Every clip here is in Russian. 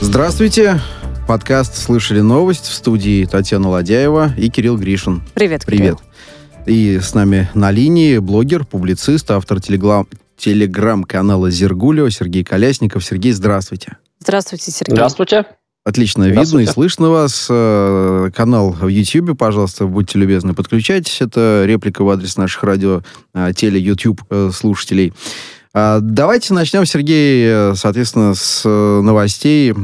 Здравствуйте. Подкаст «Слышали новость» в студии Татьяна Ладяева и Кирилл Гришин. Привет, Привет. И с нами на линии блогер, публицист, автор телеграм- телеграм-канала «Зергулио» Сергей Колясников. Сергей, здравствуйте. Здравствуйте, Сергей. Здравствуйте. Отлично видно и слышно вас. Э, Канал в YouTube, пожалуйста, будьте любезны, подключайтесь. Это реплика в адрес наших радио, э, теле, YouTube э, слушателей. А, Давайте начнем, Сергей, э, соответственно, с э, новостей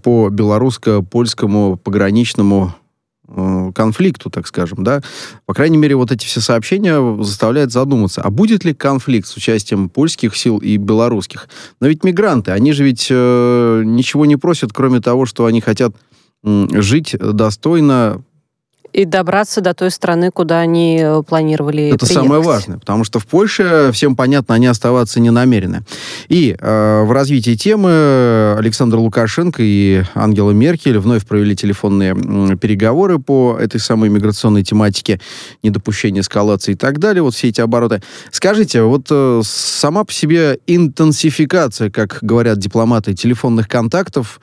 по белорусско-польскому пограничному э, конфликту, так скажем, да. По крайней мере, вот эти все сообщения заставляют задуматься, а будет ли конфликт с участием польских сил и белорусских? Но ведь мигранты, они же ведь э, ничего не просят, кроме того, что они хотят жить достойно. И добраться до той страны, куда они э, планировали Это приехать. самое важное, потому что в Польше, всем понятно, они оставаться не намерены. И э, в развитии темы Александр Лукашенко и Ангела Меркель вновь провели телефонные м, переговоры по этой самой миграционной тематике, недопущение эскалации и так далее, вот все эти обороты. Скажите, вот э, сама по себе интенсификация, как говорят дипломаты, телефонных контактов,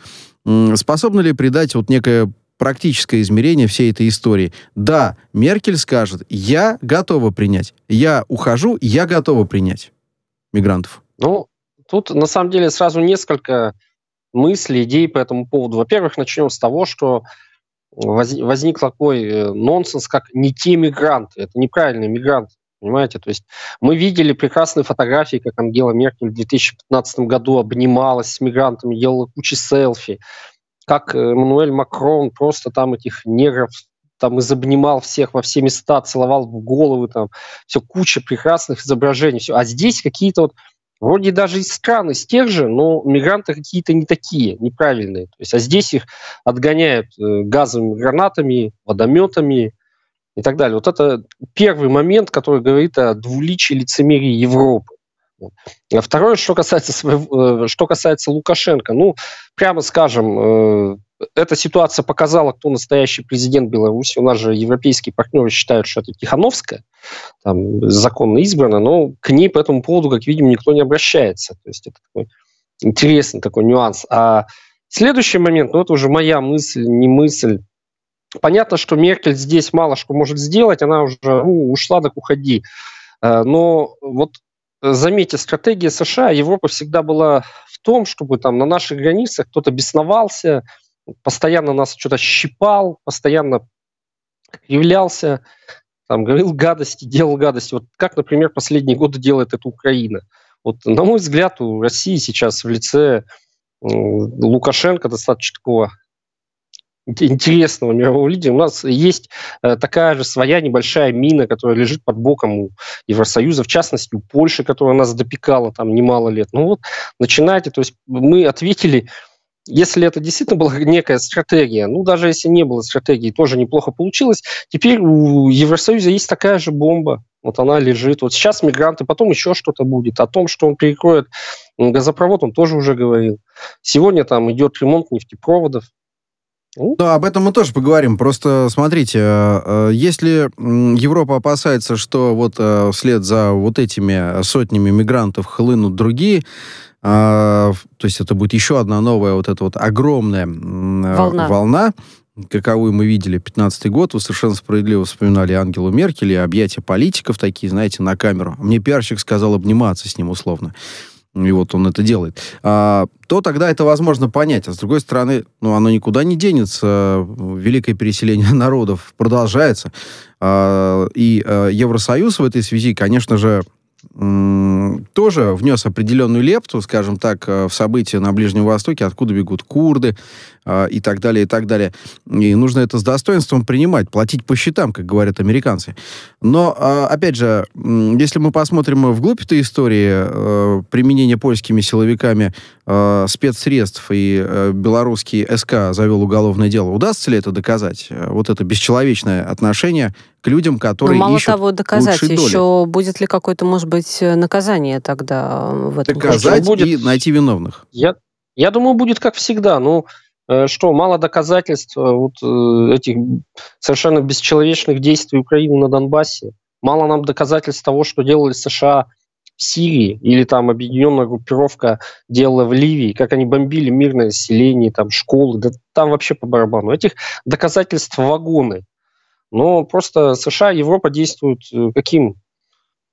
способна ли придать вот некое практическое измерение всей этой истории. Да, Меркель скажет, я готова принять. Я ухожу, я готова принять мигрантов. Ну, тут на самом деле сразу несколько мыслей, идей по этому поводу. Во-первых, начнем с того, что воз- возник такой э, нонсенс, как не те мигранты. Это неправильные мигранты, понимаете? То есть мы видели прекрасные фотографии, как Ангела Меркель в 2015 году обнималась с мигрантами, делала кучу селфи, как э, Эммануэль Макрон просто там этих негров там изобнимал всех во все места, целовал в головы, там, все, куча прекрасных изображений. Все. А здесь какие-то вот, вроде даже из стран, из тех же, но мигранты какие-то не такие, неправильные. То есть, а здесь их отгоняют э, газовыми гранатами, водометами и так далее. Вот это первый момент, который говорит о двуличии лицемерии Европы. А второе, что касается, своего, э, что касается Лукашенко. Ну, прямо скажем, э, эта ситуация показала, кто настоящий президент Беларуси. У нас же европейские партнеры считают, что это Тихановская, там, законно избрана, но к ней по этому поводу, как видим, никто не обращается. То есть это такой интересный такой нюанс. А следующий момент, ну это уже моя мысль, не мысль. Понятно, что Меркель здесь мало что может сделать, она уже ну, ушла, так уходи. Э, Но вот заметьте, стратегия США, Европа всегда была в том, чтобы там на наших границах кто-то бесновался, постоянно нас что-то щипал, постоянно кривлялся, там, говорил гадости, делал гадости. Вот как, например, последние годы делает это Украина. Вот, на мой взгляд, у России сейчас в лице Лукашенко достаточно такого интересного мирового лидера. У нас есть э, такая же своя небольшая мина, которая лежит под боком у Евросоюза, в частности, у Польши, которая нас допекала там немало лет. Ну вот, начинайте, то есть мы ответили, если это действительно была некая стратегия, ну даже если не было стратегии, тоже неплохо получилось, теперь у Евросоюза есть такая же бомба, вот она лежит. Вот сейчас мигранты, потом еще что-то будет. О том, что он перекроет газопровод, он тоже уже говорил. Сегодня там идет ремонт нефтепроводов. Да, об этом мы тоже поговорим. Просто смотрите, э, э, если Европа опасается, что вот э, вслед за вот этими сотнями мигрантов хлынут другие, то есть это будет еще одна новая вот эта вот огромная Волна. волна, каковую мы видели 15 год, вы совершенно справедливо вспоминали Ангелу Меркель и объятия политиков такие, знаете, на камеру. Мне пиарщик сказал обниматься с ним условно. И вот он это делает. А, то тогда это возможно понять. А с другой стороны, ну, оно никуда не денется. Великое переселение народов продолжается. А, и а, Евросоюз в этой связи, конечно же, тоже внес определенную лепту, скажем так, э, в события на Ближнем Востоке, откуда бегут курды э, и так далее, и так далее. И нужно это с достоинством принимать, платить по счетам, как говорят американцы. Но, э, опять же, если мы посмотрим вглубь этой истории, э, применение польскими силовиками э, спецсредств и э, белорусский СК завел уголовное дело, удастся ли это доказать? Вот это бесчеловечное отношение к людям, Ну, которые мало ищут того, доказать лучшей доли. еще будет ли какое-то, может быть, наказание тогда в этом доказать будет- и найти виновных. Я, я думаю, будет как всегда. Ну, э, что, мало доказательств э, вот э, этих совершенно бесчеловечных действий Украины на Донбассе. Мало нам доказательств того, что делали США в Сирии, или там объединенная группировка делала в Ливии, как они бомбили мирное население, там школы, да там вообще по барабану. Этих доказательств вагоны. Но просто США Европа действуют э, каким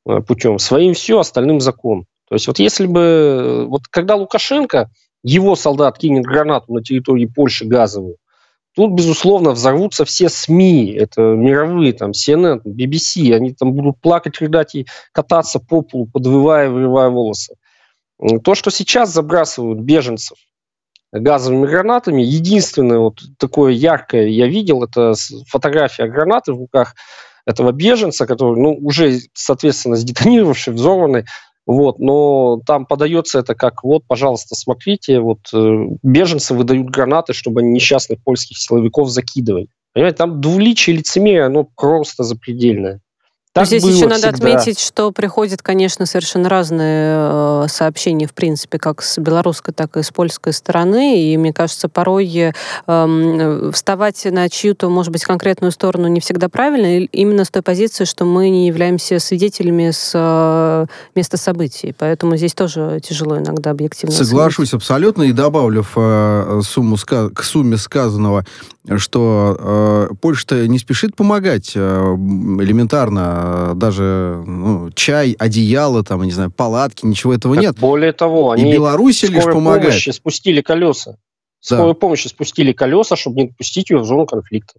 э, путем? Своим все, остальным закон. То есть вот если бы, э, вот когда Лукашенко, его солдат кинет гранату на территории Польши газовую, тут, безусловно, взорвутся все СМИ, это мировые, там, CNN, BBC, они там будут плакать, рыдать и кататься по полу, подвывая, вырывая волосы. То, что сейчас забрасывают беженцев газовыми гранатами. Единственное вот такое яркое я видел, это фотография гранаты в руках этого беженца, который, ну, уже, соответственно, сдетонировавший, взорванный, вот, но там подается это как, вот, пожалуйста, смотрите, вот э, беженцы выдают гранаты, чтобы они несчастных польских силовиков закидывали. Понимаете, там двуличие лицемерие, оно просто запредельное. Так Здесь еще надо всегда. отметить, что приходят, конечно, совершенно разные э, сообщения, в принципе, как с белорусской, так и с польской стороны. И мне кажется, порой э, вставать на чью-то, может быть, конкретную сторону не всегда правильно, именно с той позиции, что мы не являемся свидетелями с э, места событий. Поэтому здесь тоже тяжело иногда объективно. Соглашусь судить. абсолютно. И добавлю э, сумму, к сумме сказанного, что э, Польша-то не спешит помогать э, элементарно, даже ну, чай, одеяло, там, не знаю, палатки, ничего этого так нет. Более того, они и Беларуси лишь помогает. помощи спустили колеса. Да. Скорой помощи спустили колеса, чтобы не допустить ее в зону конфликта.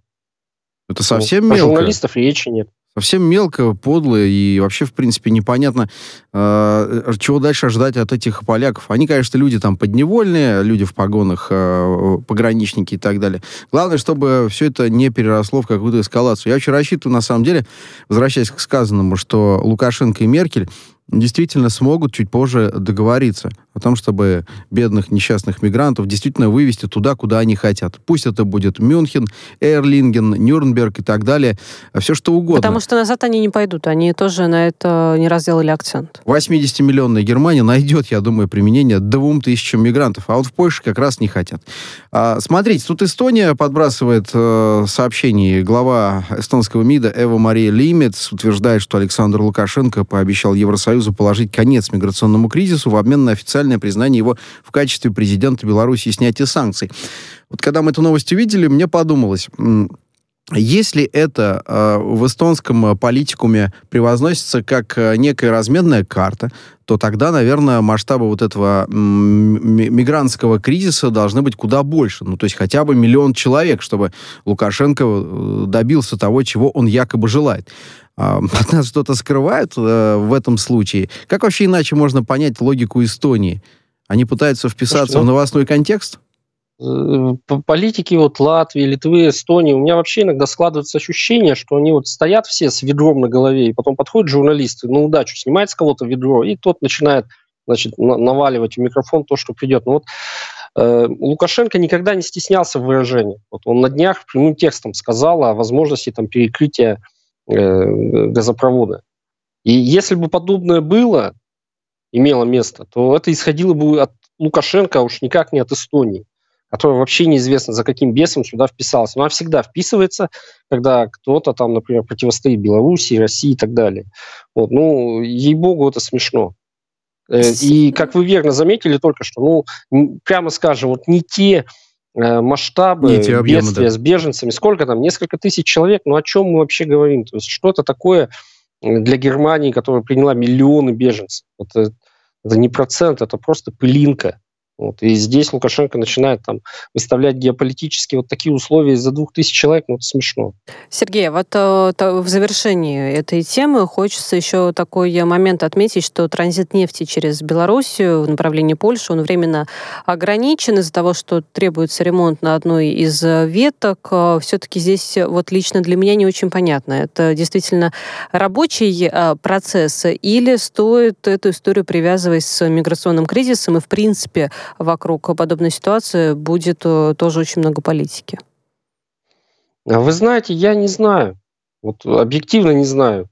Это совсем ну, мелко. журналистов речи нет совсем мелко, подло и вообще, в принципе, непонятно, э, чего дальше ожидать от этих поляков. Они, конечно, люди там подневольные, люди в погонах, э, пограничники и так далее. Главное, чтобы все это не переросло в какую-то эскалацию. Я очень рассчитываю, на самом деле, возвращаясь к сказанному, что Лукашенко и Меркель действительно смогут чуть позже договориться о том, чтобы бедных несчастных мигрантов действительно вывести туда, куда они хотят. Пусть это будет Мюнхен, Эрлинген, Нюрнберг и так далее. Все что угодно. Потому что назад они не пойдут. Они тоже на это не разделали акцент. 80-миллионная Германия найдет, я думаю, применение двум тысячам мигрантов. А вот в Польше как раз не хотят. А, смотрите, тут Эстония подбрасывает э, сообщение. Глава эстонского МИДа Эва Мария Лимец утверждает, что Александр Лукашенко пообещал Евросоюзу положить конец миграционному кризису в обмен на официальное признание его в качестве президента Беларуси и снятие санкций. Вот когда мы эту новость увидели, мне подумалось, если это э, в эстонском э, политикуме превозносится как э, некая разменная карта, то тогда, наверное, масштабы вот этого мигрантского кризиса должны быть куда больше. Ну, то есть хотя бы миллион человек, чтобы Лукашенко э, добился того, чего он якобы желает. А, от нас что-то скрывают э, в этом случае. Как вообще иначе можно понять логику Эстонии? Они пытаются вписаться Слушайте, ну... в новостной контекст? Э, политики вот Латвии, Литвы, Эстонии, у меня вообще иногда складывается ощущение, что они вот стоят все с ведром на голове, и потом подходят журналисты, на удачу снимает с кого-то ведро, и тот начинает значит, наваливать в микрофон то, что придет. Ну вот э, Лукашенко никогда не стеснялся в выражении. Вот он на днях прямым текстом сказал о возможности там, перекрытия э, газопровода. И если бы подобное было, имело место, то это исходило бы от Лукашенко, а уж никак не от Эстонии которая вообще неизвестно, за каким бесом сюда вписалась. Она всегда вписывается, когда кто-то там, например, противостоит Беларуси, России и так далее. Вот, ну, ей-богу, это смешно. Э, и, как вы верно заметили только что, ну, прямо скажем, вот не те э, масштабы не те объемы, бедствия да. с беженцами, сколько там, несколько тысяч человек, ну о чем мы вообще говорим? То есть что это такое для Германии, которая приняла миллионы беженцев? Это, это не процент, это просто пылинка. Вот. И здесь Лукашенко начинает там выставлять геополитические вот такие условия из-за двух тысяч человек, ну это смешно. Сергей, вот э, в завершении этой темы хочется еще такой момент отметить, что транзит нефти через Белоруссию в направлении Польши, он временно ограничен из-за того, что требуется ремонт на одной из веток. Э, Все-таки здесь вот лично для меня не очень понятно. Это действительно рабочий э, процесс или стоит эту историю привязывать с миграционным кризисом и, в принципе, вокруг подобной ситуации будет э, тоже очень много политики? А вы знаете, я не знаю. Вот объективно не знаю.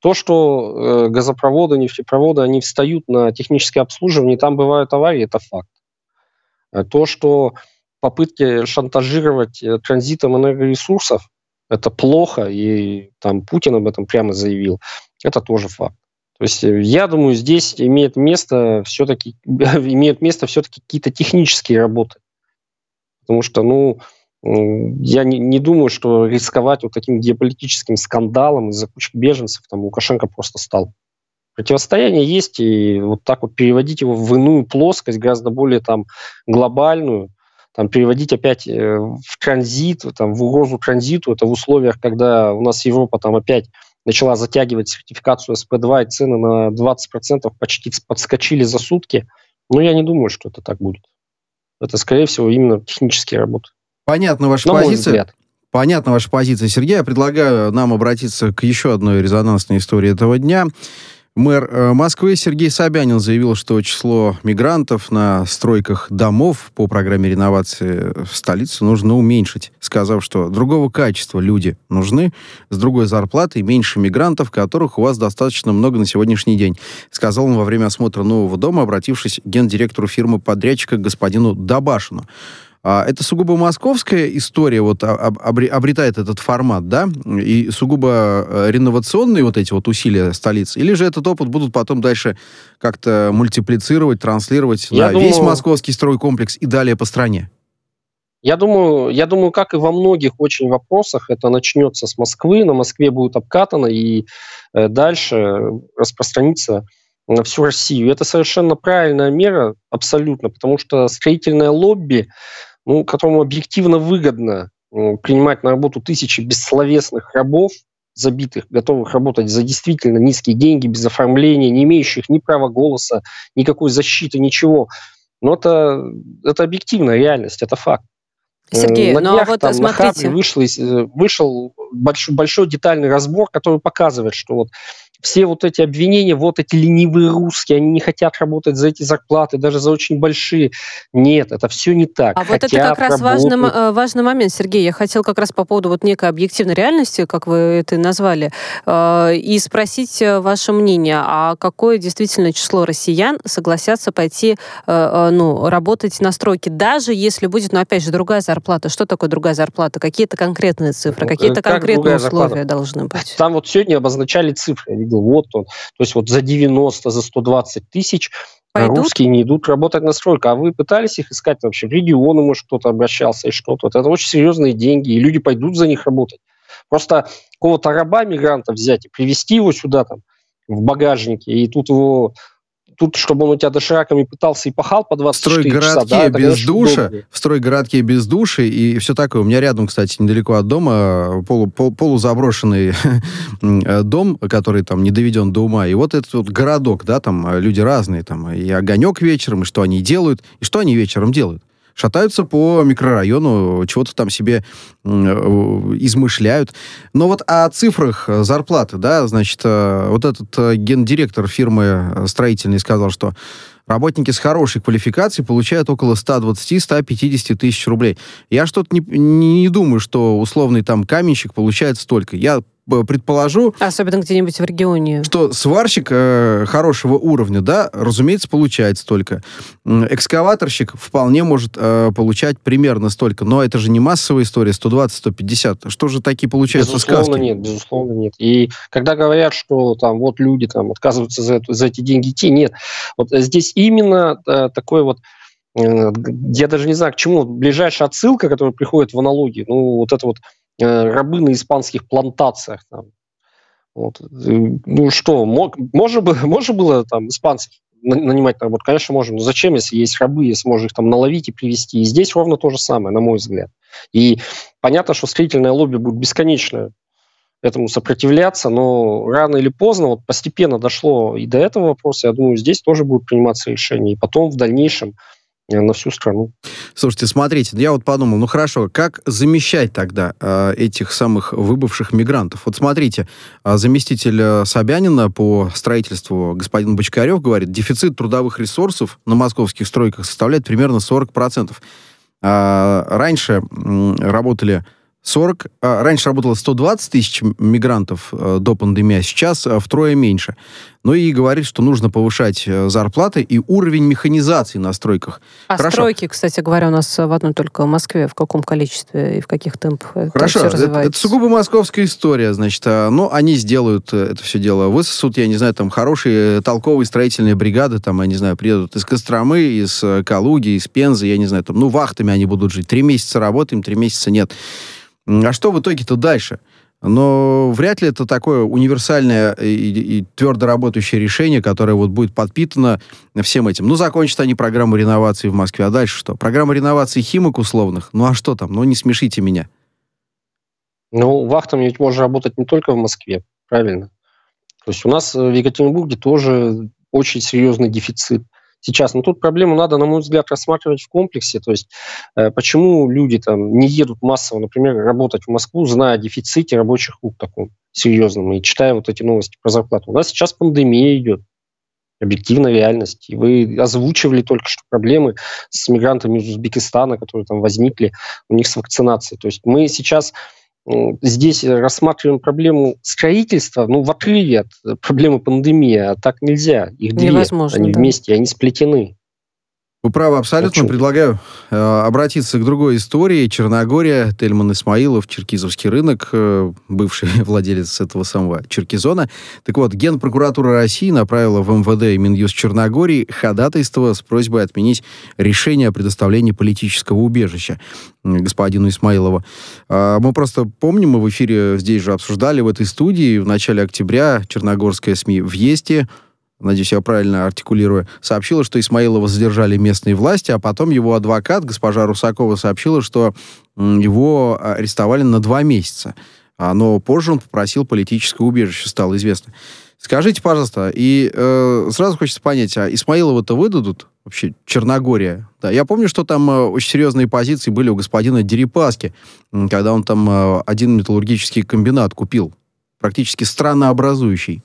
То, что э, газопроводы, нефтепроводы, они встают на техническое обслуживание, там бывают аварии, это факт. А то, что попытки шантажировать э, транзитом энергоресурсов, это плохо, и там Путин об этом прямо заявил, это тоже факт. То есть я думаю, здесь имеет место все-таки имеют место все-таки какие-то технические работы. Потому что, ну, я не, не думаю, что рисковать вот таким геополитическим скандалом из-за кучки беженцев, там Лукашенко просто стал. Противостояние есть, и вот так вот переводить его в иную плоскость, гораздо более там глобальную, там переводить опять э, в транзит, там, в угрозу транзиту, это в условиях, когда у нас Европа там опять начала затягивать сертификацию СП2, и цены на 20% почти подскочили за сутки. Но я не думаю, что это так будет. Это, скорее всего, именно технические работы. Понятно ваша На позиция. Понятна ваша позиция, Сергей. Я предлагаю нам обратиться к еще одной резонансной истории этого дня. Мэр э, Москвы Сергей Собянин заявил, что число мигрантов на стройках домов по программе реновации в столице нужно уменьшить, сказав, что другого качества люди нужны, с другой зарплатой, меньше мигрантов, которых у вас достаточно много на сегодняшний день, сказал он во время осмотра нового дома, обратившись к гендиректору фирмы-подрядчика господину Дабашину. А, это сугубо московская история вот обретает этот формат, да, и сугубо э, реновационные вот эти вот усилия столицы, или же этот опыт будут потом дальше как-то мультиплицировать, транслировать Я на думаю... весь московский стройкомплекс и далее по стране? Я думаю, я думаю, как и во многих очень вопросах, это начнется с Москвы, на Москве будет обкатано и э, дальше распространится на всю Россию. Это совершенно правильная мера, абсолютно, потому что строительное лобби, ну, которому объективно выгодно принимать на работу тысячи бессловесных рабов, забитых, готовых работать за действительно низкие деньги, без оформления, не имеющих ни права голоса, никакой защиты, ничего. Но это, это объективная реальность, это факт. Сергей, на днях, ну а вот там, смотрите... На вышел, э, вышел большой, большой детальный разбор, который показывает, что вот все вот эти обвинения, вот эти ленивые русские, они не хотят работать за эти зарплаты, даже за очень большие. Нет, это все не так. А хотят, вот это как раз важный, э, важный момент, Сергей. Я хотел как раз по поводу вот некой объективной реальности, как вы это назвали, э, и спросить э, ваше мнение, а какое действительно число россиян согласятся пойти ну, работать на стройке, даже если будет, ну, опять же, другая зарплата. Что такое другая зарплата? Какие-то конкретные цифры, какие-то как конкретные условия зарплата? должны быть? Там вот сегодня обозначали цифры видел, вот он. То есть вот за 90, за 120 тысяч Пойдут? русские не идут работать на стройку. А вы пытались их искать вообще? В регионы, может, кто-то обращался и что-то. Это очень серьезные деньги, и люди пойдут за них работать. Просто какого-то раба мигранта взять и привезти его сюда там в багажнике, и тут его тут, чтобы он у тебя дошираками пытался и пахал по 24 часа. Да, без душа, в стройгородке без души и все такое. У меня рядом, кстати, недалеко от дома полу, пол, полузаброшенный дом, который там не доведен до ума. И вот этот вот городок, да, там люди разные, там и огонек вечером, и что они делают, и что они вечером делают шатаются по микрорайону, чего-то там себе э, измышляют. Но вот о цифрах зарплаты, да, значит, э, вот этот э, гендиректор фирмы строительной сказал, что работники с хорошей квалификацией получают около 120-150 тысяч рублей. Я что-то не, не думаю, что условный там каменщик получает столько. Я предположу... Особенно где-нибудь в регионе. Что сварщик э, хорошего уровня, да, разумеется, получает столько. Экскаваторщик вполне может э, получать примерно столько. Но это же не массовая история, 120-150. Что же такие получаются безусловно сказки? нет, безусловно нет. И когда говорят, что там вот люди там отказываются за, это, за эти деньги идти, нет. Вот здесь именно э, такой вот э, я даже не знаю, к чему ближайшая отсылка, которая приходит в аналогии, ну, вот это вот рабы на испанских плантациях. Там. Вот. Э, ну что, мог, можно, было, можно было там испанцев нанимать на работу? Конечно, можно. Но зачем, если есть рабы, если можно их там наловить и привести? И здесь ровно то же самое, на мой взгляд. И понятно, что строительное лобби будет бесконечно этому сопротивляться, но рано или поздно, вот постепенно дошло и до этого вопроса, я думаю, здесь тоже будут приниматься решения. И потом в дальнейшем Э, на всю страну. Слушайте, смотрите, я вот подумал, ну хорошо, как замещать тогда э, этих самых выбывших мигрантов? Вот смотрите, э, заместитель э, Собянина по строительству господин Бочкарев говорит, дефицит трудовых ресурсов на московских стройках составляет примерно 40%. Э, раньше э, работали 40, а, раньше работало 120 тысяч мигрантов э, до пандемии, а сейчас э, втрое меньше. но и говорит, что нужно повышать э, зарплаты и уровень механизации на стройках. А Хорошо. стройки, кстати говоря, у нас в одной только Москве. В каком количестве и в каких темпах Хорошо, это, это, это сугубо московская история, значит. А, но они сделают это все дело, высосут, я не знаю, там хорошие толковые строительные бригады, там, я не знаю, приедут из Костромы, из Калуги, из Пензы, я не знаю, там, ну, вахтами они будут жить. Три месяца работаем, три месяца нет. А что в итоге-то дальше? Но вряд ли это такое универсальное и, и твердо работающее решение, которое вот будет подпитано всем этим. Ну, закончат они программу реновации в Москве, а дальше что? Программа реновации химок условных? Ну, а что там? Ну, не смешите меня. Ну, вахтами ведь можно работать не только в Москве, правильно? То есть у нас в Екатеринбурге тоже очень серьезный дефицит сейчас. Но тут проблему надо, на мой взгляд, рассматривать в комплексе. То есть э, почему люди там не едут массово, например, работать в Москву, зная о дефиците рабочих рук таком серьезном и читая вот эти новости про зарплату. У нас сейчас пандемия идет объективная реальность. И вы озвучивали только что проблемы с мигрантами из Узбекистана, которые там возникли у них с вакцинацией. То есть мы сейчас здесь рассматриваем проблему строительства, ну, в отрыве от э, проблемы пандемии, а так нельзя. Их две, Невозможно, они да. вместе, они сплетены. Вы правы абсолютно. Предлагаю э, обратиться к другой истории. Черногория, Тельман Исмаилов, Черкизовский рынок, э, бывший владелец этого самого Черкизона. Так вот, Генпрокуратура России направила в МВД и Минюст Черногории ходатайство с просьбой отменить решение о предоставлении политического убежища господину Исмаилову. Э, мы просто помним, мы в эфире здесь же обсуждали в этой студии в начале октября черногорская СМИ «Вести» надеюсь, я правильно артикулирую, сообщила, что Исмаилова задержали местные власти, а потом его адвокат, госпожа Русакова, сообщила, что его арестовали на два месяца. А, но позже он попросил политическое убежище, стало известно. Скажите, пожалуйста, и э, сразу хочется понять, а Исмаилова-то выдадут? Вообще, Черногория. Да, я помню, что там э, очень серьезные позиции были у господина Дерипаски, когда он там э, один металлургический комбинат купил, практически странообразующий.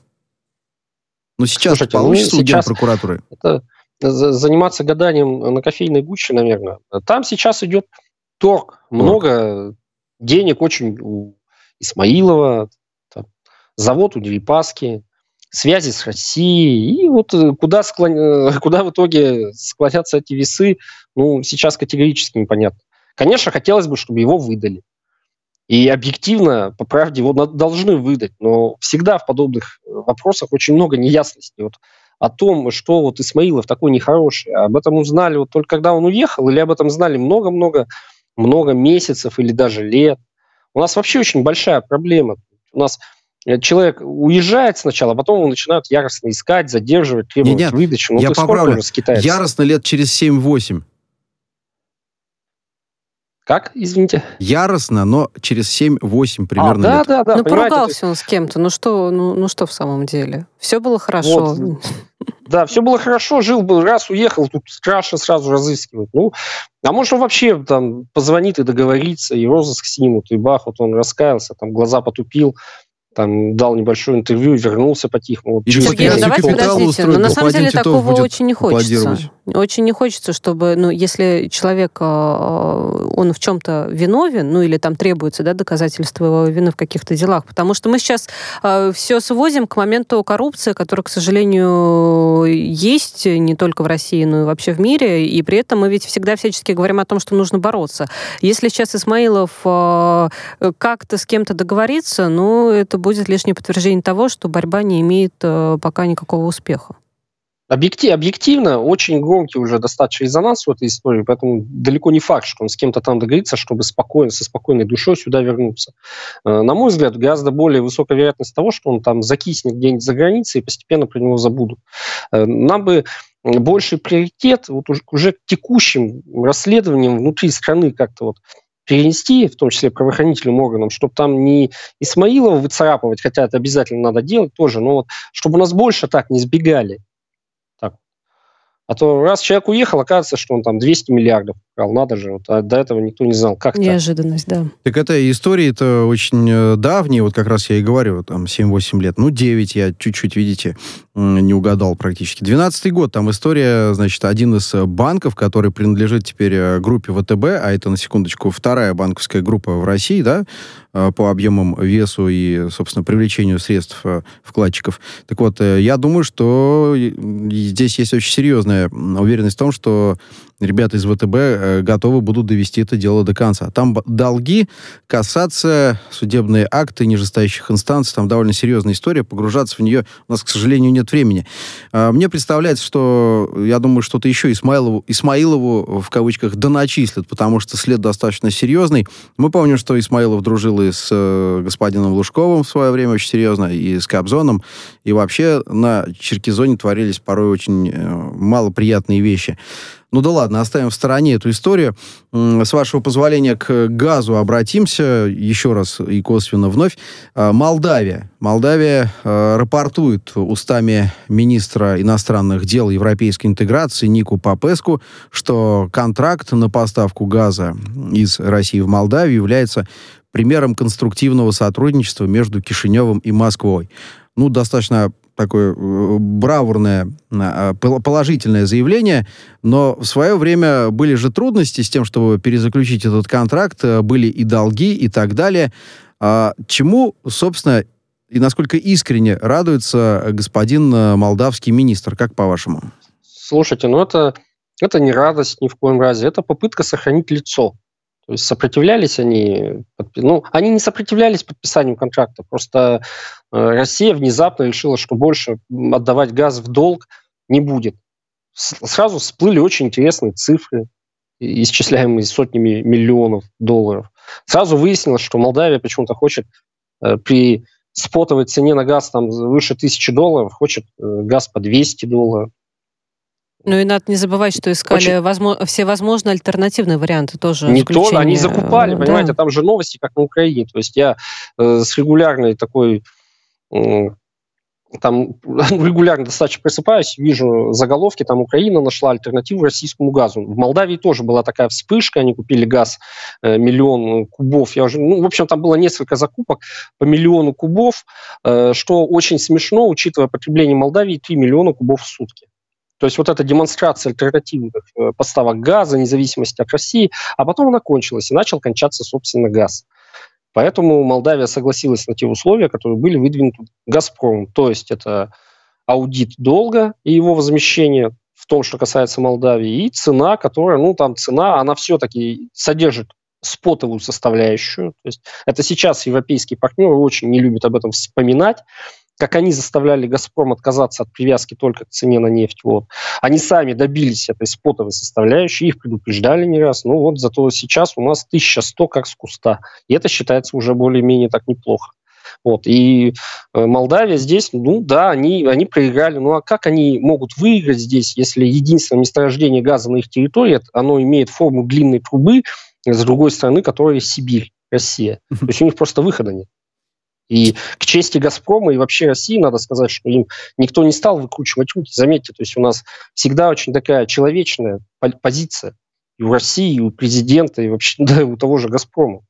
Но сейчас Слушайте, получится ну, сейчас у прокуратуры? Это заниматься гаданием на кофейной гуще, наверное. Там сейчас идет торг. Много денег очень у Исмаилова, там, завод у Дерипаски, связи с Россией. И вот э, куда, склон... Э, куда в итоге склонятся эти весы, ну, сейчас категорически непонятно. Конечно, хотелось бы, чтобы его выдали. И объективно, по правде, его должны выдать. Но всегда в подобных э, вопросах очень много неясностей. Вот о том, что вот Исмаилов такой нехороший. Об этом узнали вот только когда он уехал, или об этом знали много-много много месяцев или даже лет. У нас вообще очень большая проблема. У нас э, человек уезжает сначала, а потом его начинают яростно искать, задерживать, требовать нет, нет, выдачи. Ну, я поправлю. Яростно лет через 7-8. Как, извините? Яростно, но через 7-8 примерно а, да, лет. Да, да, Ну, поругался он с кем-то. Ну что, ну, ну что в самом деле? Все было хорошо. Вот. Да, все было хорошо, жил был, раз уехал, тут страшно сразу разыскивать. Ну, а может, он вообще там позвонит и договорится, и розыск снимут, и бах, вот он раскаялся, там глаза потупил, там дал небольшое интервью, вернулся по-тихому. Сергей, ну, давайте подождите, но на самом деле такого очень не хочется. Очень не хочется, чтобы, ну, если человек, э, он в чем-то виновен, ну, или там требуется, да, доказательства его вины в каких-то делах, потому что мы сейчас э, все свозим к моменту коррупции, которая, к сожалению, есть не только в России, но и вообще в мире, и при этом мы ведь всегда всячески говорим о том, что нужно бороться. Если сейчас Исмаилов э, как-то с кем-то договорится, ну, это будет лишнее подтверждение того, что борьба не имеет э, пока никакого успеха. Объектив, объективно, очень громкий уже достаточно резонанс в этой истории, поэтому далеко не факт, что он с кем-то там договорится, чтобы спокойно, со спокойной душой сюда вернуться. Э, на мой взгляд, гораздо более высокая вероятность того, что он там закиснет где-нибудь за границей и постепенно про него забудут. Э, нам бы больший приоритет вот уже, уже к текущим расследованиям внутри страны как-то вот перенести, в том числе правоохранительным органам, чтобы там не Исмаилова выцарапывать, хотя это обязательно надо делать тоже, но вот чтобы нас больше так не сбегали. А то раз человек уехал, оказывается, что он там 200 миллиардов украл. Надо же, вот, а до этого никто не знал, как Неожиданность, так? да. Так это истории это очень э, давние, вот как раз я и говорю, там 7-8 лет. Ну, 9 я чуть-чуть, видите, не угадал практически. 12 год, там история, значит, один из банков, который принадлежит теперь э, группе ВТБ, а это, на секундочку, вторая банковская группа в России, да, э, по объемам, весу и, собственно, привлечению средств вкладчиков. Так вот, я думаю, что здесь есть очень серьезная уверенность в том, что ребята из ВТБ э, готовы будут довести это дело до конца. Там долги, касаться судебные акты нижестоящих инстанций, там довольно серьезная история, погружаться в нее у нас, к сожалению, нет времени. А, мне представляется, что, я думаю, что-то еще Исмаилову, Исмаилову, в кавычках, доначислят, потому что след достаточно серьезный. Мы помним, что Исмаилов дружил и с э, господином Лужковым в свое время очень серьезно, и с Кобзоном, и вообще на Черкизоне творились порой очень э, малоприятные вещи. Ну да ладно, оставим в стороне эту историю. С вашего позволения к газу обратимся еще раз и косвенно вновь. А, Молдавия. Молдавия э, рапортует устами министра иностранных дел европейской интеграции Нику Папеску, что контракт на поставку газа из России в Молдавию является примером конструктивного сотрудничества между Кишиневым и Москвой. Ну, достаточно такое э, бравурное, а, положительное заявление, но в свое время были же трудности с тем, чтобы перезаключить этот контракт, э, были и долги и так далее. А чему, собственно, и насколько искренне радуется господин э, молдавский министр, как по-вашему? Слушайте, ну это, это не радость ни в коем разе, это попытка сохранить лицо. То есть сопротивлялись они, ну, они не сопротивлялись подписанию контракта, просто э, Россия внезапно решила, что больше отдавать газ в долг не будет. Сразу всплыли очень интересные цифры, исчисляемые сотнями миллионов долларов. Сразу выяснилось, что Молдавия почему-то хочет э, при спотовой цене на газ там выше тысячи долларов, хочет э, газ по 200 долларов. Ну и надо не забывать, что искали Очень... возможно, все возможные альтернативные варианты тоже. Не то, они закупали, да. понимаете, там же новости, как на Украине. То есть я э, с регулярной такой э, там регулярно достаточно просыпаюсь, вижу заголовки, там Украина нашла альтернативу российскому газу. В Молдавии тоже была такая вспышка, они купили газ э, миллион кубов. Я уже, ну, в общем, там было несколько закупок по миллиону кубов, э, что очень смешно, учитывая потребление Молдавии 3 миллиона кубов в сутки. То есть вот эта демонстрация альтернативных э, поставок газа, независимости от России, а потом она кончилась, и начал кончаться, собственно, газ. Поэтому Молдавия согласилась на те условия, которые были выдвинуты «Газпромом». То есть это аудит долга и его возмещение в том, что касается Молдавии, и цена, которая, ну, там цена, она все-таки содержит спотовую составляющую. То есть это сейчас европейские партнеры очень не любят об этом вспоминать, как они заставляли «Газпром» отказаться от привязки только к цене на нефть. Вот. Они сами добились этой спотовой составляющей, их предупреждали не раз. Ну вот зато сейчас у нас 1100 как с куста. И это считается уже более-менее так неплохо. Вот. И э, Молдавия здесь, ну да, они, они проиграли. Ну а как они могут выиграть здесь, если единственное месторождение газа на их территории, оно имеет форму длинной трубы, с другой стороны, которая Сибирь, Россия. То есть у них просто выхода нет. И к чести «Газпрома» и вообще России надо сказать, что им никто не стал выкручивать руки. Заметьте, то есть у нас всегда очень такая человечная позиция и у России, и у президента, и вообще да, у того же «Газпрома».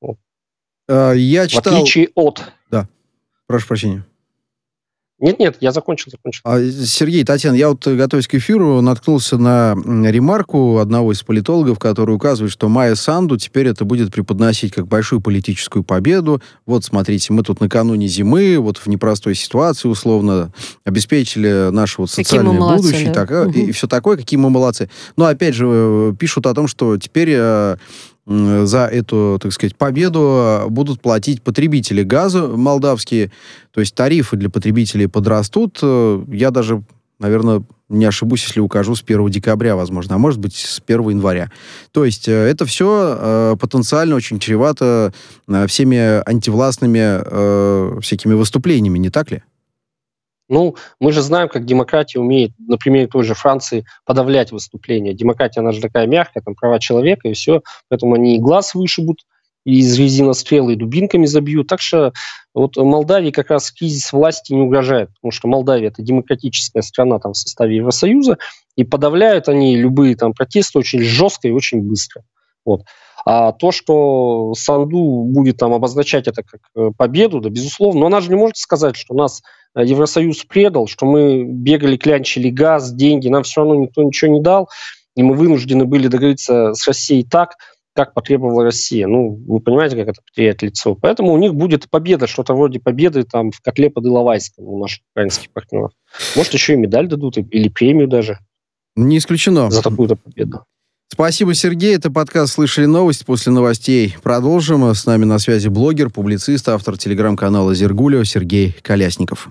Вот. А, я читал... В отличие от... Да, прошу прощения. Нет, нет, я закончил, закончил. А, Сергей, Татьяна, я вот, готовясь к эфиру, наткнулся на ремарку одного из политологов, который указывает, что Майя Санду теперь это будет преподносить как большую политическую победу. Вот, смотрите, мы тут накануне зимы, вот в непростой ситуации, условно, обеспечили наше вот социальное молодцы, будущее да? так, угу. и, и все такое, какие мы молодцы. Но, опять же, э, пишут о том, что теперь э, за эту, так сказать, победу будут платить потребители газа молдавские. То есть тарифы для потребителей подрастут. Я даже, наверное, не ошибусь, если укажу с 1 декабря, возможно, а может быть с 1 января. То есть э, это все э, потенциально очень чревато э, всеми антивластными э, всякими выступлениями, не так ли? Ну, мы же знаем, как демократия умеет, например, той же Франции подавлять выступления. Демократия, она же такая мягкая, там права человека и все, поэтому они и глаз вышибут, из резинострелы и дубинками забьют. Так что вот Молдавии как раз кризис власти не угрожает, потому что Молдавия это демократическая страна там в составе Евросоюза, и подавляют они любые там протесты очень жестко и очень быстро. Вот. А то, что Санду будет там обозначать это как э, победу, да, безусловно, но она же не может сказать, что нас э, Евросоюз предал, что мы бегали, клянчили газ, деньги, нам все равно никто ничего не дал, и мы вынуждены были договориться с Россией так, как потребовала Россия. Ну, вы понимаете, как это потерять лицо. Поэтому у них будет победа, что-то вроде победы там в котле под Иловайском у наших украинских партнеров. Может, еще и медаль дадут, или премию даже. Не исключено. За такую-то победу. Спасибо, Сергей. Это подкаст «Слышали новости». После новостей продолжим. С нами на связи блогер, публицист, автор телеграм-канала «Зергулио» Сергей Колясников.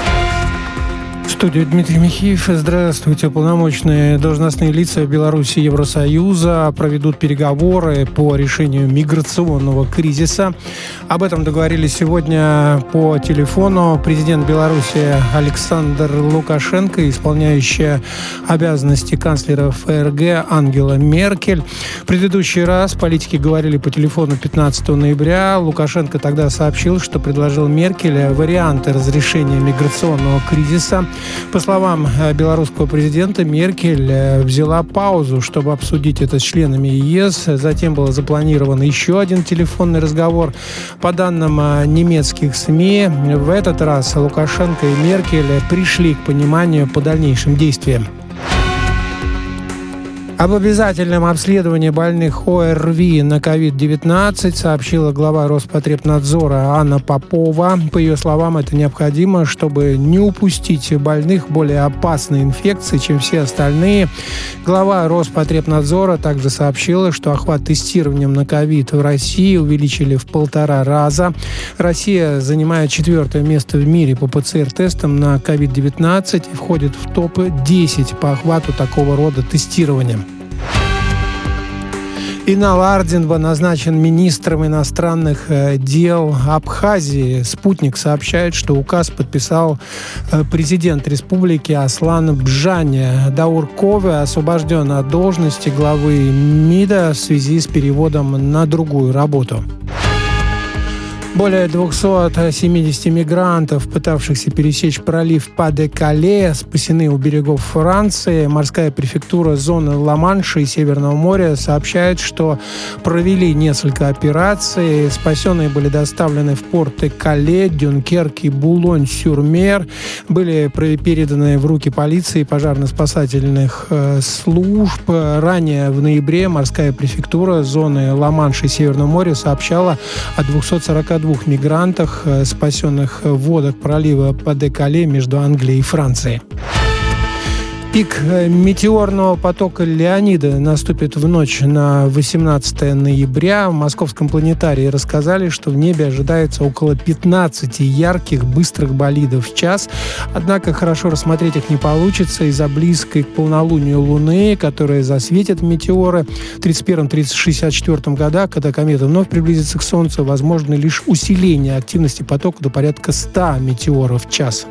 студию Дмитрий Михеев. Здравствуйте. Полномочные должностные лица Беларуси и Евросоюза проведут переговоры по решению миграционного кризиса. Об этом договорились сегодня по телефону президент Беларуси Александр Лукашенко, исполняющая обязанности канцлера ФРГ Ангела Меркель. В предыдущий раз политики говорили по телефону 15 ноября. Лукашенко тогда сообщил, что предложил Меркель варианты разрешения миграционного кризиса – по словам э, белорусского президента, Меркель э, взяла паузу, чтобы обсудить это с членами ЕС. Затем был запланирован еще один телефонный разговор. По данным э, немецких СМИ, в этот раз Лукашенко и Меркель пришли к пониманию по дальнейшим действиям. Об обязательном обследовании больных ОРВИ на COVID-19 сообщила глава Роспотребнадзора Анна Попова. По ее словам, это необходимо, чтобы не упустить больных более опасной инфекции, чем все остальные. Глава Роспотребнадзора также сообщила, что охват тестированием на COVID в России увеличили в полтора раза. Россия занимает четвертое место в мире по ПЦР-тестам на COVID-19 и входит в топ-10 по охвату такого рода тестирования. Инал Ардинба назначен министром иностранных э, дел Абхазии. Спутник сообщает, что указ подписал э, президент республики Аслан Бжаня. Даур Кове освобожден от должности главы МИДа в связи с переводом на другую работу. Более 270 мигрантов, пытавшихся пересечь пролив Па-де-Кале, спасены у берегов Франции. Морская префектура зоны Ла-Манша и Северного моря сообщает, что провели несколько операций. Спасенные были доставлены в порты Кале, Дюнкерк и Булонь-Сюрмер. Были переданы в руки полиции и пожарно-спасательных э, служб. Ранее в ноябре морская префектура зоны Ла-Манша и Северного моря сообщала о 240 двух мигрантах, э, спасенных в водах пролива Паде-Кале между Англией и Францией. Пик э, метеорного потока Леонида наступит в ночь на 18 ноября. В Московском планетарии рассказали, что в небе ожидается около 15 ярких быстрых болидов в час. Однако хорошо рассмотреть их не получится из-за близкой к полнолунию Луны, которая засветит метеоры. В 31-64 годах, когда комета вновь приблизится к Солнцу, возможно лишь усиление активности потока до порядка 100 метеоров в час.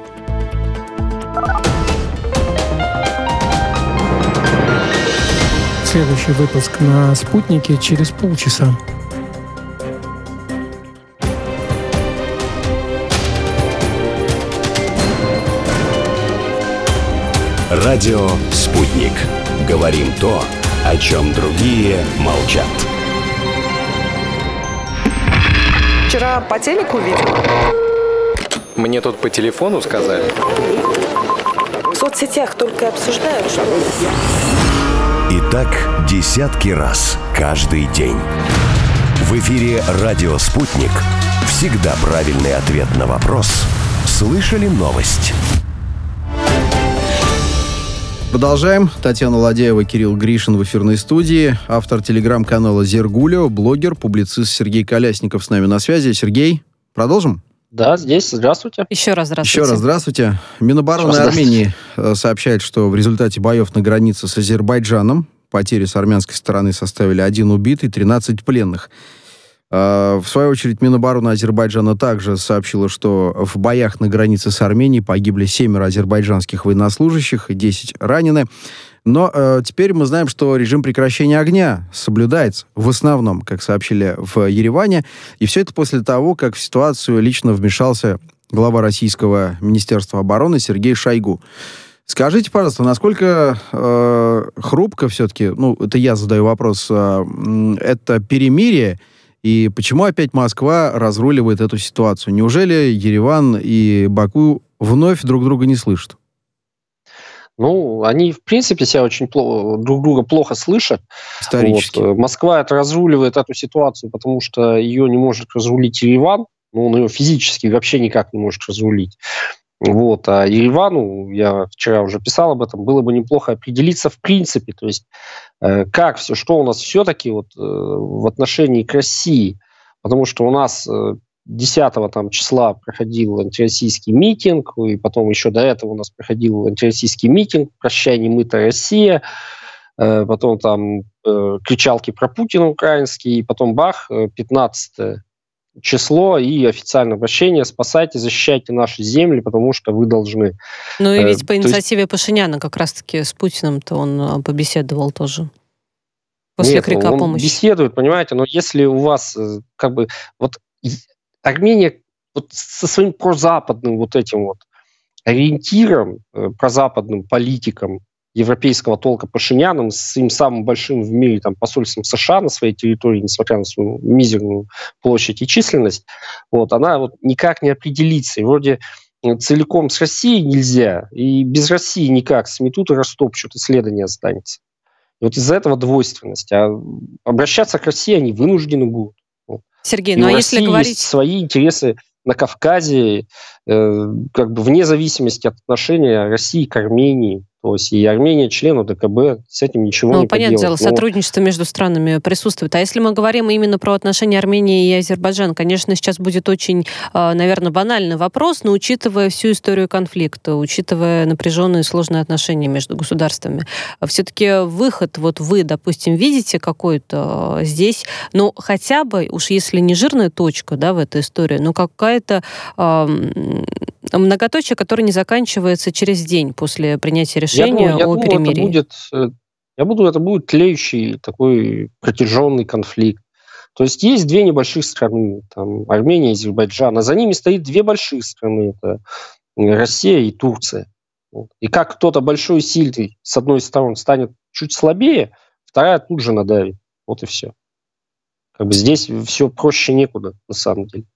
Следующий выпуск на «Спутнике» через полчаса. Радио «Спутник». Говорим то, о чем другие молчат. Вчера по телеку видел. Мне тут по телефону сказали. В соцсетях только обсуждают, что... И так десятки раз каждый день. В эфире «Радио Спутник». Всегда правильный ответ на вопрос. Слышали новость? Продолжаем. Татьяна Ладяева, Кирилл Гришин в эфирной студии. Автор телеграм-канала «Зергуля», блогер, публицист Сергей Колясников с нами на связи. Сергей, продолжим? Да, здесь. Здравствуйте. Еще раз здравствуйте. Еще раз здравствуйте. Минобороны Армении э, сообщает, что в результате боев на границе с Азербайджаном потери с армянской стороны составили один убитый, 13 пленных. Э, в свою очередь, Минобороны Азербайджана также сообщила, что в боях на границе с Арменией погибли семеро азербайджанских военнослужащих и 10 ранены. Но э, теперь мы знаем, что режим прекращения огня соблюдается в основном, как сообщили в Ереване. И все это после того, как в ситуацию лично вмешался глава российского Министерства обороны Сергей Шойгу. Скажите, пожалуйста, насколько э, хрупко все-таки, ну, это я задаю вопрос, э, это перемирие, и почему опять Москва разруливает эту ситуацию? Неужели Ереван и Баку вновь друг друга не слышат? Ну, они, в принципе, себя очень плохо, друг друга плохо слышат. Исторически. Вот. Москва это разруливает эту ситуацию, потому что ее не может разрулить Ереван. Ну, он ее физически вообще никак не может разрулить. Вот. А Еревану, я вчера уже писал об этом, было бы неплохо определиться в принципе, то есть э, как все, что у нас все-таки вот, э, в отношении к России, потому что у нас э, 10 там, числа проходил антироссийский митинг, и потом еще до этого у нас проходил антироссийский митинг «Прощай, немытая Россия», э, потом там э, кричалки про Путина украинские, и потом бах, 15 э, число и официальное обращение «Спасайте, защищайте наши земли, потому что вы должны». Ну и ведь по инициативе есть... Пашиняна как раз-таки с Путиным-то он побеседовал тоже. После Нет, крика он помощи. беседует, понимаете, но если у вас как бы... Вот Армения вот со своим прозападным вот этим вот ориентиром, прозападным политиком европейского толка Пашиняном, с своим самым большим в мире там, посольством США на своей территории, несмотря на свою мизерную площадь и численность, вот, она вот никак не определится. И вроде целиком с Россией нельзя, и без России никак. Сметут и растопчут, и следа не останется. И вот из-за этого двойственность. А обращаться к России они вынуждены будут. Сергей, и ну а если говорить... есть свои интересы на Кавказе, э, как бы вне зависимости от отношения России к Армении. То есть и Армения член ОДКБ, с этим ничего ну, не понятное дело, Но... сотрудничество между странами присутствует. А если мы говорим именно про отношения Армении и Азербайджана, конечно, сейчас будет очень, а, наверное, банальный вопрос, но учитывая всю историю конфликта, учитывая напряженные сложные отношения между государствами, все-таки выход, вот вы, допустим, видите какой-то а, здесь, ну, хотя бы, уж если не жирная точка, да, в этой истории, но какая-то э, многоточие, которое не заканчивается через день после принятия решения я думаю, я о думаю, перемирии? Это будет, э, я буду, это будет тлеющий такой протяженный конфликт. То есть есть две небольших страны, там, Армения и Азербайджан, а за ними стоит две большие страны, это Россия и Турция. И как кто-то большой и сильный с одной стороны станет чуть слабее, вторая тут же надавит. Вот и все. Как бы здесь все проще некуда, на самом деле.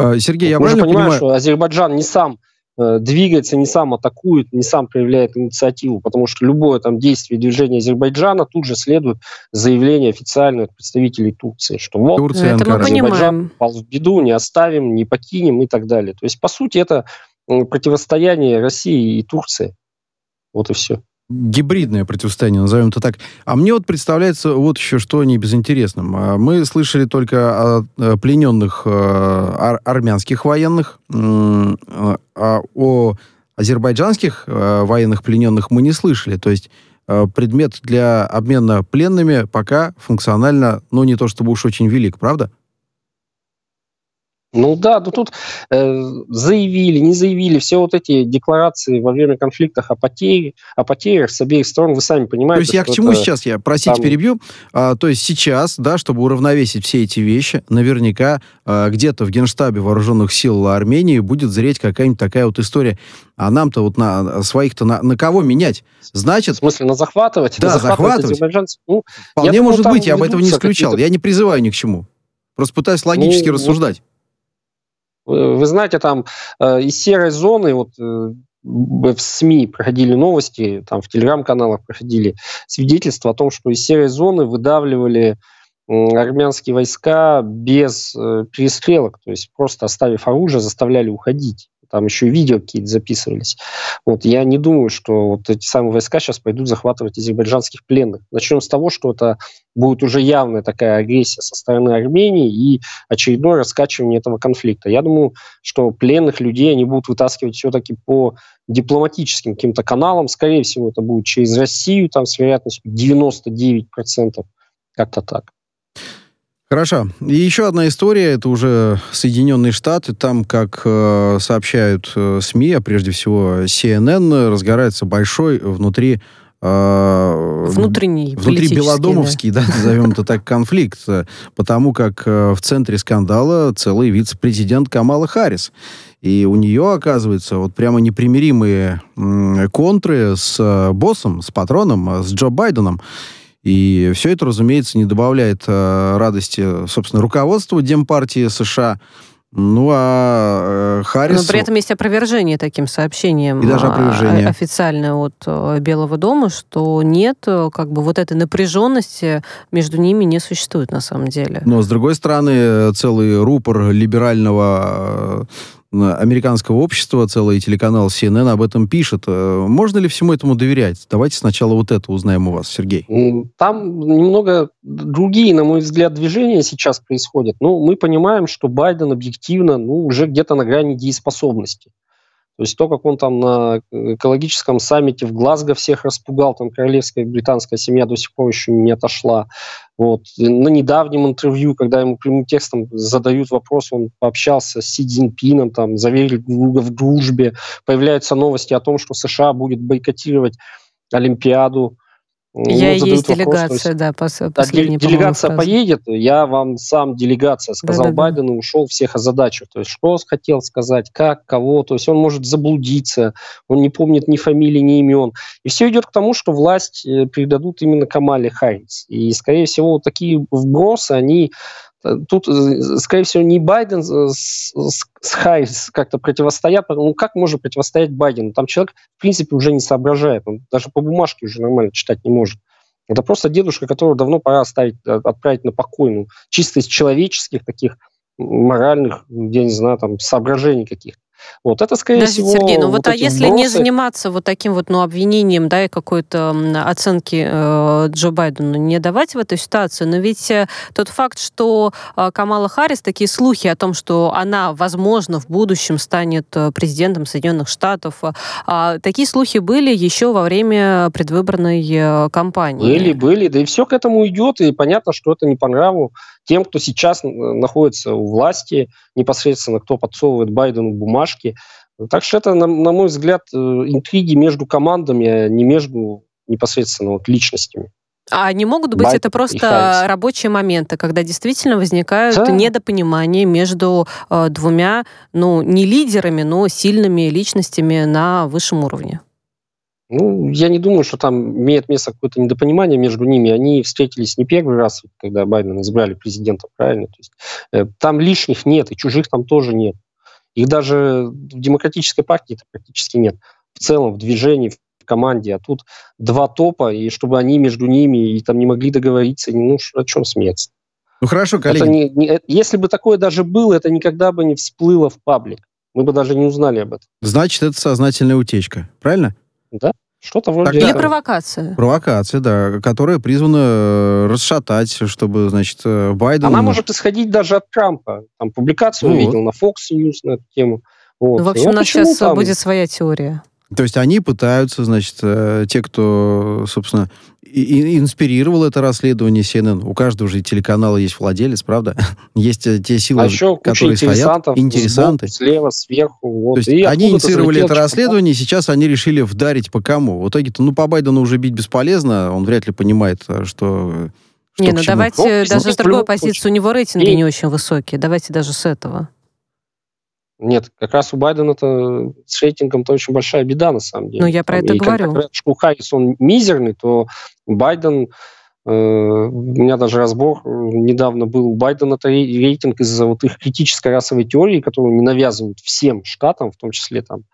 А, Сергей, я Мы правильно же понимаем, понимаю... что Азербайджан не сам Э, двигается, не сам атакует, не сам проявляет инициативу, потому что любое там действие движение Азербайджана тут же следует заявление официальное от представителей Турции, что мол, Турция, это мы Азербайджан понимаем. пал в беду, не оставим, не покинем и так далее. То есть, по сути, это противостояние России и Турции. Вот и все гибридное противостояние, назовем это так. А мне вот представляется вот еще что не безинтересным. А мы слышали только о плененных э, ар армянских военных, а о азербайджанских э, военных плененных мы не слышали. То есть э, предмет для обмена пленными пока функционально, ну, не то чтобы уж очень велик, правда? Ну да, ну тут э, заявили, не заявили, все вот эти декларации во время конфликтов о, потере, о потерях с обеих сторон, вы сами понимаете. То есть я к чему сейчас, я, простите, там... перебью, а, то есть сейчас, да, чтобы уравновесить все эти вещи, наверняка а, где-то в Генштабе Вооруженных сил Армении будет зреть какая-нибудь такая вот история. А нам-то вот на своих-то на, на кого менять? Значит... В смысле, на захватывать? Да, на захватывать. захватывать. Ну, Вполне думаю, может быть, я об этом не исключал. Я не призываю ни к чему. Просто пытаюсь логически ну, рассуждать. Вы знаете, там э, из серой зоны, вот э, в СМИ проходили новости, там в телеграм-каналах проходили свидетельства о том, что из серой зоны выдавливали армянские войска без э, перестрелок, то есть просто оставив оружие, заставляли уходить. Там еще видео какие-то записывались. Вот, я не думаю, что вот эти самые войска сейчас пойдут захватывать азербайджанских пленных. Начнем с того, что это будет уже явная такая агрессия со стороны Армении и очередное раскачивание этого конфликта. Я думаю, что пленных людей они будут вытаскивать все-таки по дипломатическим каким-то каналам. Скорее всего, это будет через Россию, там с вероятностью 99%. Как-то так. Хорошо. И еще одна история, это уже Соединенные Штаты. Там, как э, сообщают э, СМИ, а прежде всего CNN, разгорается большой внутри э, внутренний, внутри Белодомовский, да, да назовем это так, конфликт, потому как э, в центре скандала целый вице-президент Камала Харрис. И у нее, оказывается, вот прямо непримиримые контры с э, боссом, с патроном, с Джо Байденом. И все это, разумеется, не добавляет э, радости, собственно, руководству Демпартии США. Ну, а э, Харрис... Но при этом есть опровержение таким сообщением. И даже а, опровержение. Официальное от э, Белого дома, что нет, э, как бы вот этой напряженности между ними не существует на самом деле. Но, с другой стороны, целый рупор либерального американского общества, целый телеканал CNN об этом пишет. Э, можно ли всему этому доверять? Давайте сначала вот это узнаем у вас, Сергей. Там немного другие, на мой взгляд, движения сейчас происходят. Ну, мы понимаем, что Байден объективно ну, уже где-то на грани дееспособности. То есть то, как он там на экологическом саммите в Глазго всех распугал, там королевская британская семья до сих пор еще не отошла. Вот. На недавнем интервью, когда ему прямым текстом задают вопрос, он пообщался с Си Цзиньпином, там, заверил друга в дружбе. Появляются новости о том, что США будет бойкотировать Олимпиаду. Я ну, есть делегация, да, пос, да Делегация поедет, я вам сам делегация, сказал да, да, Байден да. и ушел всех озадачив. То есть что хотел сказать, как, кого, то есть он может заблудиться, он не помнит ни фамилии, ни имен. И все идет к тому, что власть э, передадут именно Камале Харрис. И, скорее всего, вот такие вбросы, они Тут, э, скорее всего, не Байден с, с Харрис как-то противостоят. Ну, как можно противостоять Байдену? Там человек, в принципе, уже не соображает. Он даже по бумажке уже нормально читать не может. Это просто дедушка, которого давно пора оставить, э, отправить на покой. Ну, чисто из человеческих таких моральных, я не знаю, там, соображений каких-то. Вот это, скорее Подождите, всего... Сергей, ну вот, вот а если вбросы... не заниматься вот таким вот ну, обвинением, да, и какой-то оценки э, Джо Байдену, не давать в эту ситуацию, но ведь э, тот факт, что э, Камала Харрис, такие слухи о том, что она, возможно, в будущем станет э, президентом Соединенных Штатов, э, э, такие слухи были еще во время предвыборной э, кампании. Были, были, да и все к этому идет, и понятно, что это не по нраву тем, кто сейчас находится у власти, непосредственно кто подсовывает Байдену бумажки. Так что это, на, на мой взгляд, э, интриги между командами, а не между непосредственно вот личностями. А не могут быть Байден это просто рабочие моменты, когда действительно возникают да. недопонимания между э, двумя, ну, не лидерами, но сильными личностями на высшем уровне? Ну, я не думаю, что там имеет место какое-то недопонимание между ними. Они встретились не первый раз, когда Байдена избрали президентом, правильно? То есть, э, там лишних нет, и чужих там тоже нет. Их даже в демократической партии это практически нет. В целом, в движении, в команде. А тут два топа, и чтобы они между ними и там не могли договориться, ну, о чем смеяться? Ну, хорошо, коллеги. не, не, э, если бы такое даже было, это никогда бы не всплыло в паблик. Мы бы даже не узнали об этом. Значит, это сознательная утечка, правильно? Да, что-то вроде Тогда... Или провокация. Провокация, да, которая призвана э, расшатать, чтобы, значит, э, Байден... Она может исходить даже от Трампа. Там публикацию вот. видел на Fox News на эту тему. Вот. Ну, в общем, ну, у нас сейчас там... будет своя теория. То есть они пытаются, значит, э, те, кто, собственно, и, инспирировал это расследование CNN. У каждого же телеканала есть владелец, правда? есть э, те силы, а еще которые стоят. Интересанты. Сбоку, слева, сверху. Вот. То есть и они инициировали это расследование, и сейчас они решили вдарить по кому? В итоге-то, ну, по Байдену уже бить бесполезно, он вряд ли понимает, э, что... что не, ну давайте ну, даже с другой позиции, у него рейтинги и... не очень высокие. Давайте даже с этого. Нет, как раз у Байдена это с рейтингом-то очень большая беда, на самом деле. Ну, я про это и говорю. Когда Харрис он мизерный, то Байден... Э, у меня даже разбор недавно был. У Байдена это рейтинг из-за вот их критической расовой теории, которую не навязывают всем штатам, в том числе там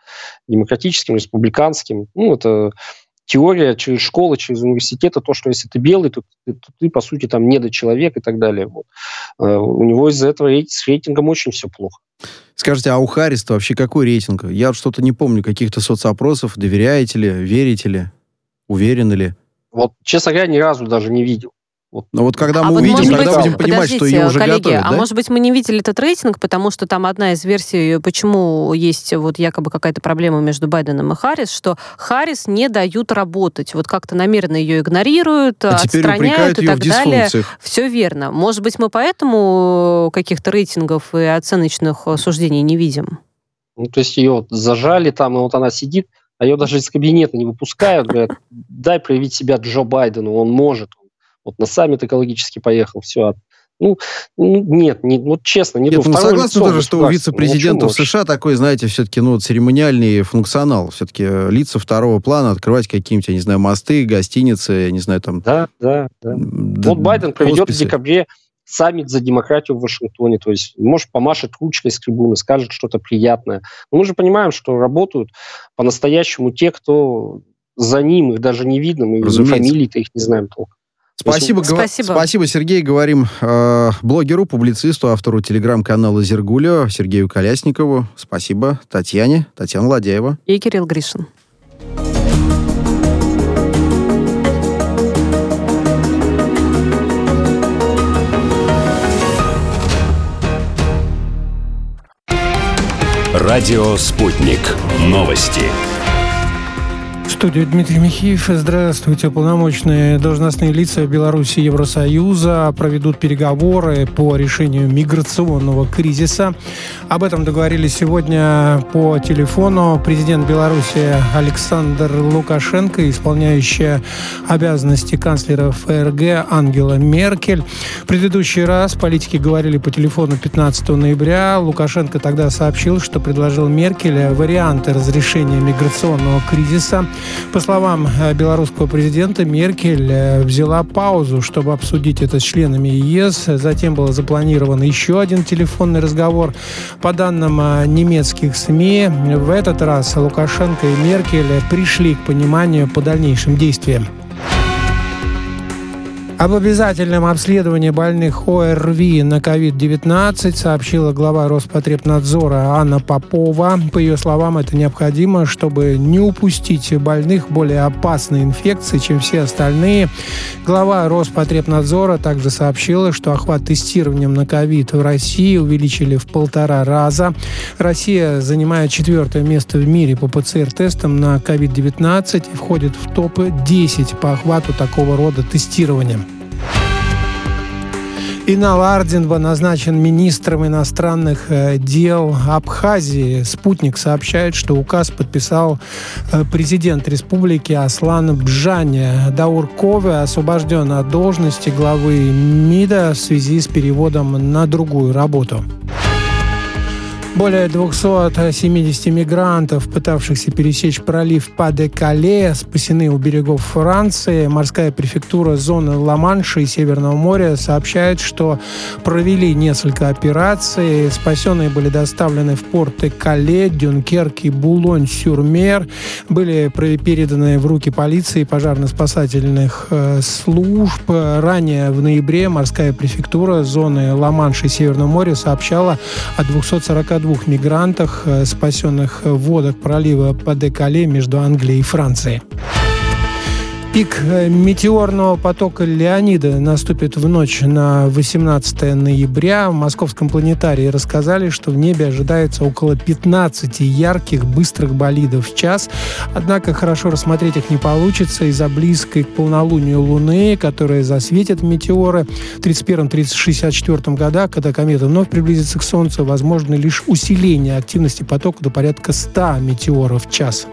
демократическим, республиканским. Ну, это теория через школы, через университеты, то, что если ты белый, то, то ты, по сути, там недочеловек и так далее. Вот. Э, у него из-за этого с рейтингом очень все плохо. Скажите, а у Харриста вообще какой рейтинг? Я что-то не помню каких-то соцопросов. Доверяете ли, верите ли, уверены ли? Вот, честно говоря, ни разу даже не видел. Вот. Но вот когда а мы вот увидим, когда быть, будем понимать, что ее уже коллеги, готовят, а да? может быть мы не видели этот рейтинг, потому что там одна из версий, почему есть вот якобы какая-то проблема между Байденом и Харрис, что Харрис не дают работать, вот как-то намеренно ее игнорируют, а отстраняют и так далее. Все верно. Может быть мы поэтому каких-то рейтингов и оценочных суждений не видим? Ну, то есть ее зажали там, и вот она сидит, а ее даже из кабинета не выпускают, говорят, дай проявить себя Джо Байдену, он может, вот на саммит экологически поехал, все. Ну, ну нет, не, ну честно, не Нет, ну, согласны тоже, что у вице-президентов ну, США такой, знаете, все-таки ну, церемониальный функционал. Все-таки э, лица второго плана открывать какие-нибудь, я не знаю, мосты, гостиницы, я не знаю, там... Да, да, да. да вот Байден проведет в декабре саммит за демократию в Вашингтоне, то есть, может, помашет ручкой с трибуны, скажет что-то приятное. Но мы же понимаем, что работают по-настоящему те, кто за ним, их даже не видно, мы фамилии-то их не знаем толком. Спасибо, спасибо. спасибо, Сергей. Говорим э, блогеру, публицисту, автору телеграм-канала «Зергуля» Сергею Колясникову. Спасибо Татьяне, Татьяна Ладяева. И Кирилл Гришин. Радио «Спутник». Новости студию Дмитрий Михеев. Здравствуйте. Полномочные должностные лица Беларуси и Евросоюза проведут переговоры по решению миграционного кризиса. Об этом договорились сегодня по телефону президент Беларуси Александр Лукашенко, исполняющая обязанности канцлера ФРГ Ангела Меркель. В предыдущий раз политики говорили по телефону 15 ноября. Лукашенко тогда сообщил, что предложил Меркель варианты разрешения миграционного кризиса – по словам э, белорусского президента, Меркель э, взяла паузу, чтобы обсудить это с членами ЕС. Затем был запланирован еще один телефонный разговор. По данным э, немецких СМИ, в этот раз Лукашенко и Меркель пришли к пониманию по дальнейшим действиям. Об обязательном обследовании больных ОРВИ на COVID-19 сообщила глава Роспотребнадзора Анна Попова. По ее словам, это необходимо, чтобы не упустить больных более опасной инфекции, чем все остальные. Глава Роспотребнадзора также сообщила, что охват тестированием на COVID в России увеличили в полтора раза. Россия занимает четвертое место в мире по ПЦР-тестам на COVID-19 и входит в топ-10 по охвату такого рода тестирования. Инал Ардинба назначен министром иностранных э, дел Абхазии. Спутник сообщает, что указ подписал э, президент республики Аслан Бжаня. Даур Кове освобожден от должности главы МИДа в связи с переводом на другую работу. Более 270 мигрантов, пытавшихся пересечь пролив Па-де-Кале, спасены у берегов Франции. Морская префектура зоны Ла-Манша и Северного моря сообщает, что провели несколько операций. Спасенные были доставлены в порты Кале, Дюнкерк и Булонь-Сюрмер. Были переданы в руки полиции и пожарно-спасательных э, служб. Ранее в ноябре морская префектура зоны Ла-Манша и Северного моря сообщала о 242 двух мигрантах, э, спасенных в водах пролива Паде-Кале между Англией и Францией. Пик э, метеорного потока Леонида наступит в ночь на 18 ноября. В Московском планетарии рассказали, что в небе ожидается около 15 ярких быстрых болидов в час. Однако хорошо рассмотреть их не получится из-за близкой к полнолунию Луны, которая засветит метеоры. В 31-64 годах, когда комета вновь приблизится к Солнцу, возможно лишь усиление активности потока до порядка 100 метеоров в час.